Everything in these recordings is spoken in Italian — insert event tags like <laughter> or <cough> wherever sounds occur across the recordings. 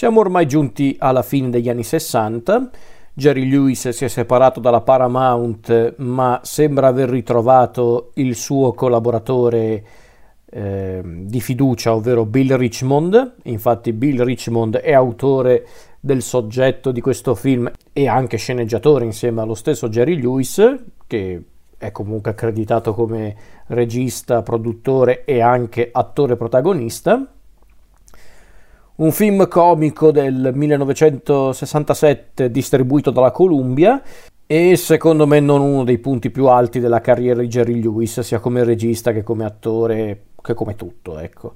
Siamo ormai giunti alla fine degli anni 60. Jerry Lewis si è separato dalla Paramount, ma sembra aver ritrovato il suo collaboratore eh, di fiducia, ovvero Bill Richmond. Infatti, Bill Richmond è autore del soggetto di questo film e anche sceneggiatore insieme allo stesso Jerry Lewis, che è comunque accreditato come regista, produttore e anche attore protagonista un film comico del 1967 distribuito dalla Columbia e secondo me non uno dei punti più alti della carriera di Jerry Lewis, sia come regista che come attore, che come tutto, ecco.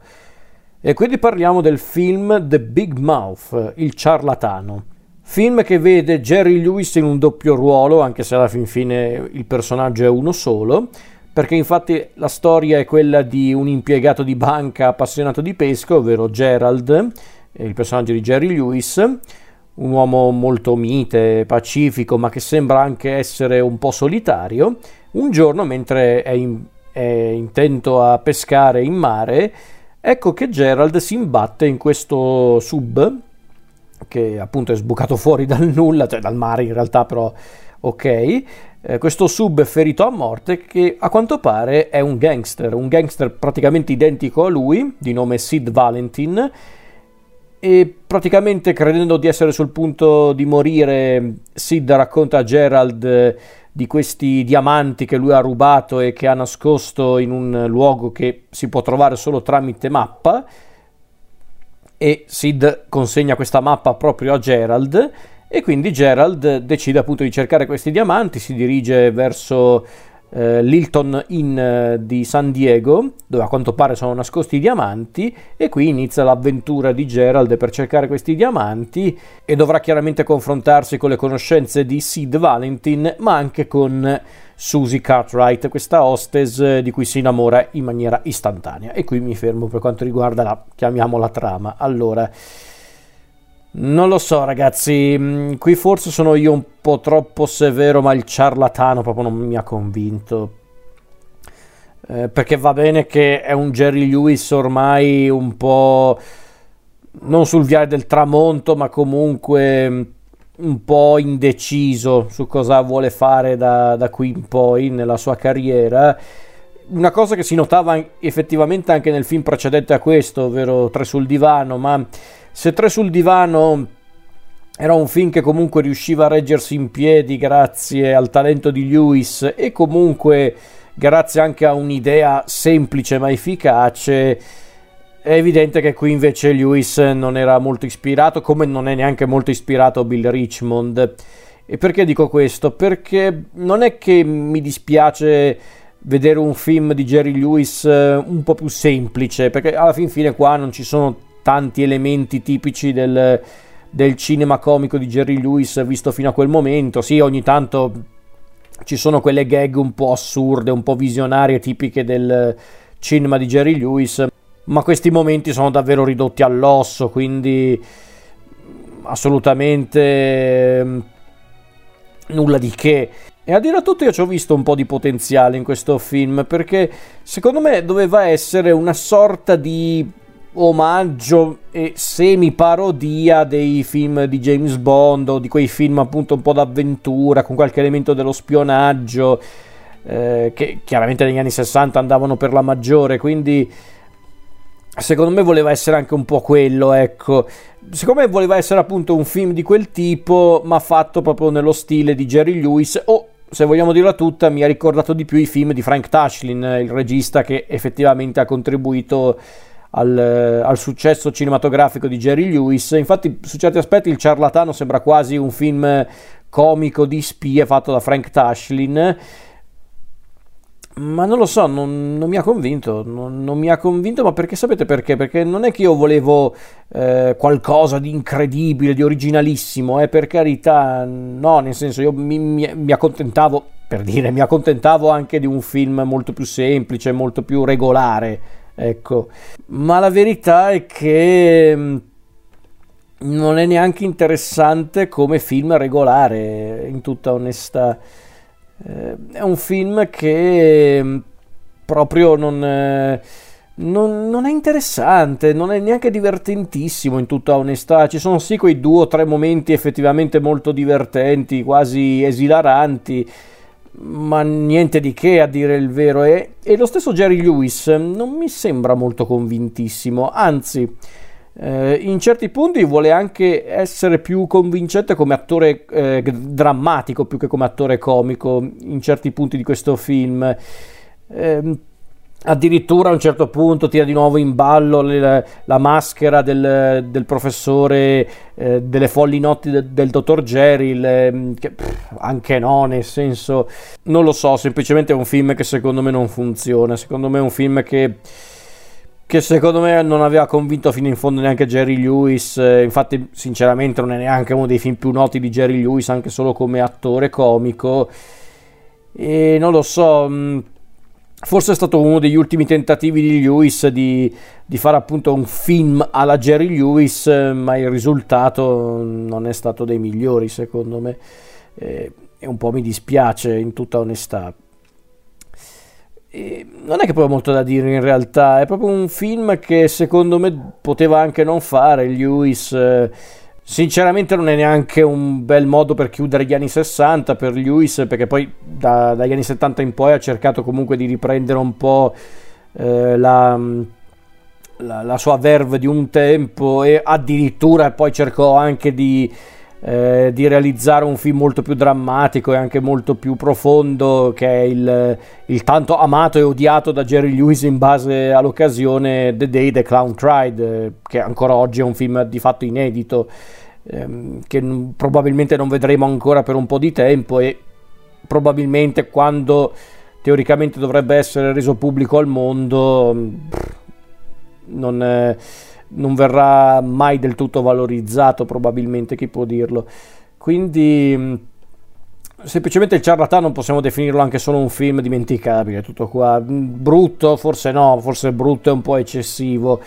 E quindi parliamo del film The Big Mouth, il ciarlatano. Film che vede Jerry Lewis in un doppio ruolo, anche se alla fin fine il personaggio è uno solo, perché infatti la storia è quella di un impiegato di banca appassionato di pesca, ovvero Gerald, il personaggio di Jerry Lewis, un uomo molto mite, pacifico, ma che sembra anche essere un po' solitario. Un giorno, mentre è, in, è intento a pescare in mare, ecco che Gerald si imbatte in questo sub che appunto è sbucato fuori <laughs> dal nulla, cioè dal mare in realtà, però ok. Eh, questo sub ferito a morte che a quanto pare è un gangster, un gangster praticamente identico a lui, di nome Sid Valentin e praticamente credendo di essere sul punto di morire, Sid racconta a Gerald eh, di questi diamanti che lui ha rubato e che ha nascosto in un luogo che si può trovare solo tramite mappa e Sid consegna questa mappa proprio a Gerald e quindi Gerald decide appunto di cercare questi diamanti, si dirige verso eh, l'Hilton Inn eh, di San Diego, dove a quanto pare sono nascosti i diamanti, e qui inizia l'avventura di Gerald per cercare questi diamanti e dovrà chiaramente confrontarsi con le conoscenze di Sid Valentin, ma anche con Susie Cartwright, questa hostess eh, di cui si innamora in maniera istantanea. E qui mi fermo per quanto riguarda la, chiamiamola trama. Allora, non lo so, ragazzi. Mm, qui forse sono io un po' troppo severo, ma il ciarlatano proprio non mi ha convinto. Eh, perché va bene che è un Jerry Lewis ormai un po' non sul viale del tramonto, ma comunque mm, un po' indeciso su cosa vuole fare da, da qui in poi nella sua carriera. Una cosa che si notava effettivamente anche nel film precedente a questo, ovvero Tre sul divano, ma se Tre sul divano era un film che comunque riusciva a reggersi in piedi grazie al talento di Lewis e comunque grazie anche a un'idea semplice ma efficace. È evidente che qui invece Lewis non era molto ispirato, come non è neanche molto ispirato Bill Richmond. E perché dico questo? Perché non è che mi dispiace vedere un film di Jerry Lewis eh, un po' più semplice, perché alla fin fine qua non ci sono tanti elementi tipici del, del cinema comico di Jerry Lewis visto fino a quel momento. Sì, ogni tanto ci sono quelle gag un po' assurde, un po' visionarie, tipiche del cinema di Jerry Lewis, ma questi momenti sono davvero ridotti all'osso, quindi assolutamente mm, nulla di che. E a dire tutto io ci ho visto un po' di potenziale in questo film, perché secondo me doveva essere una sorta di omaggio e semi-parodia dei film di James Bond o di quei film appunto un po' d'avventura con qualche elemento dello spionaggio eh, che chiaramente negli anni 60 andavano per la maggiore quindi secondo me voleva essere anche un po' quello ecco. Secondo me voleva essere appunto un film di quel tipo ma fatto proprio nello stile di Jerry Lewis o se vogliamo dirla tutta mi ha ricordato di più i film di Frank Tashlin il regista che effettivamente ha contribuito al, al, successo cinematografico di Jerry Lewis. Infatti, su certi aspetti, Il ciarlatano sembra quasi un film comico di spie fatto da Frank Tashlin. Ma non lo so, non, non mi ha convinto, non, non, mi ha convinto, ma perché sapete perché? Perché non è che io volevo eh, qualcosa di incredibile, di originalissimo, eh, per carità, no, nel senso io mi, mi, mi accontentavo, per dire, mi accontentavo anche di un film molto più semplice, molto più regolare, Ecco, ma la verità è che mm, non è neanche interessante come film regolare, in tutta onestà. Eh, è un film che mm, proprio non, eh, non, non, è interessante, non è neanche divertentissimo in tutta onestà. Ci sono sì quei due o tre momenti effettivamente molto divertenti, quasi esilaranti, ma niente di che a dire il vero. E, e lo stesso Jerry Lewis non mi sembra molto convintissimo, anzi. Eh, in certi punti vuole anche essere più convincente come attore eh, drammatico più che come attore comico in certi punti di questo film. Eh, addirittura a un certo punto tira di nuovo in ballo le, la maschera del, del professore eh, delle folli notti de, del dottor Jerry le, che, pff, anche no nel senso non lo so semplicemente è un film che secondo me non funziona secondo me è un film che che secondo me non aveva convinto fino in fondo neanche Jerry Lewis eh, infatti sinceramente non è neanche uno dei film più noti di Jerry Lewis anche solo come attore comico. E non lo so mm, Forse è stato uno degli ultimi tentativi di Lewis di, di, fare appunto un film alla Jerry Lewis, ma il risultato non è stato dei migliori secondo me eh, e un po' mi dispiace in tutta onestà. E non è che poi ho molto da dire in realtà, è proprio un film che secondo me poteva anche non fare Lewis. Eh, Sinceramente non è neanche un bel modo per chiudere gli anni 60 per Lewis, perché poi da, dagli anni 70 in poi ha cercato comunque di riprendere un po' eh, la, la, la, sua verve di un tempo e addirittura poi cercò anche di, eh, di, realizzare un film molto più drammatico e anche molto più profondo che è il, il tanto amato e odiato da Jerry Lewis in base all'occasione The Day the Clown Tried, eh, che ancora oggi è un film di fatto inedito ehm, che n- probabilmente non vedremo ancora per un po' di tempo e probabilmente quando teoricamente dovrebbe essere reso pubblico al mondo non, eh, non verrà mai del tutto valorizzato probabilmente chi può dirlo. Quindi semplicemente il ciarlatano possiamo definirlo anche solo un film dimenticabile tutto qua. Brutto forse no forse brutto è un po' eccessivo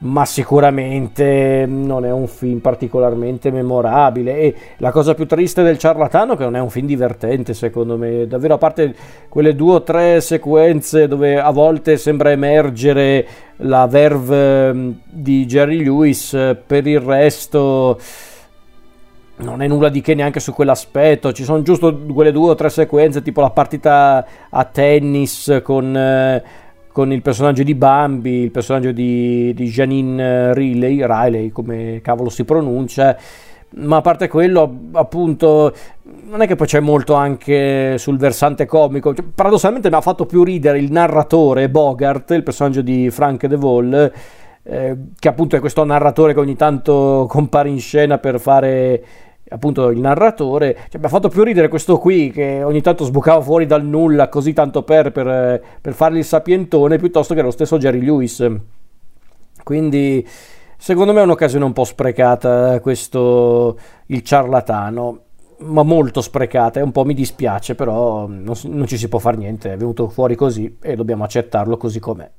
ma sicuramente non è un film particolarmente memorabile. E la cosa più triste del ciarlatano è che non è un film divertente secondo me. Davvero a parte quelle due o tre sequenze dove a volte sembra emergere la verve mm, di Jerry Lewis per il resto non è nulla di che neanche su quell'aspetto. Ci sono giusto quelle due o tre sequenze tipo la partita a tennis con eh, con il personaggio di Bambi, il personaggio di, di Janine Riley, Riley come cavolo si pronuncia, ma a parte quello, appunto, non è che poi c'è molto anche sul versante comico. Cioè, paradossalmente mi ha fatto più ridere il narratore Bogart, il personaggio di Frank De Vol, eh, che appunto è questo narratore che ogni tanto <laughs> compare in scena per fare appunto il narratore, cioè, mi ha fatto più ridere questo qui che ogni tanto sbucava fuori dal nulla così tanto per, per, per fargli il sapientone piuttosto che lo stesso Jerry Lewis. Quindi secondo me è un'occasione un po' sprecata eh, questo il ciarlatano, ma molto sprecata e un po' mi dispiace, però non, non ci si può fare niente, è venuto fuori così e dobbiamo accettarlo così com'è.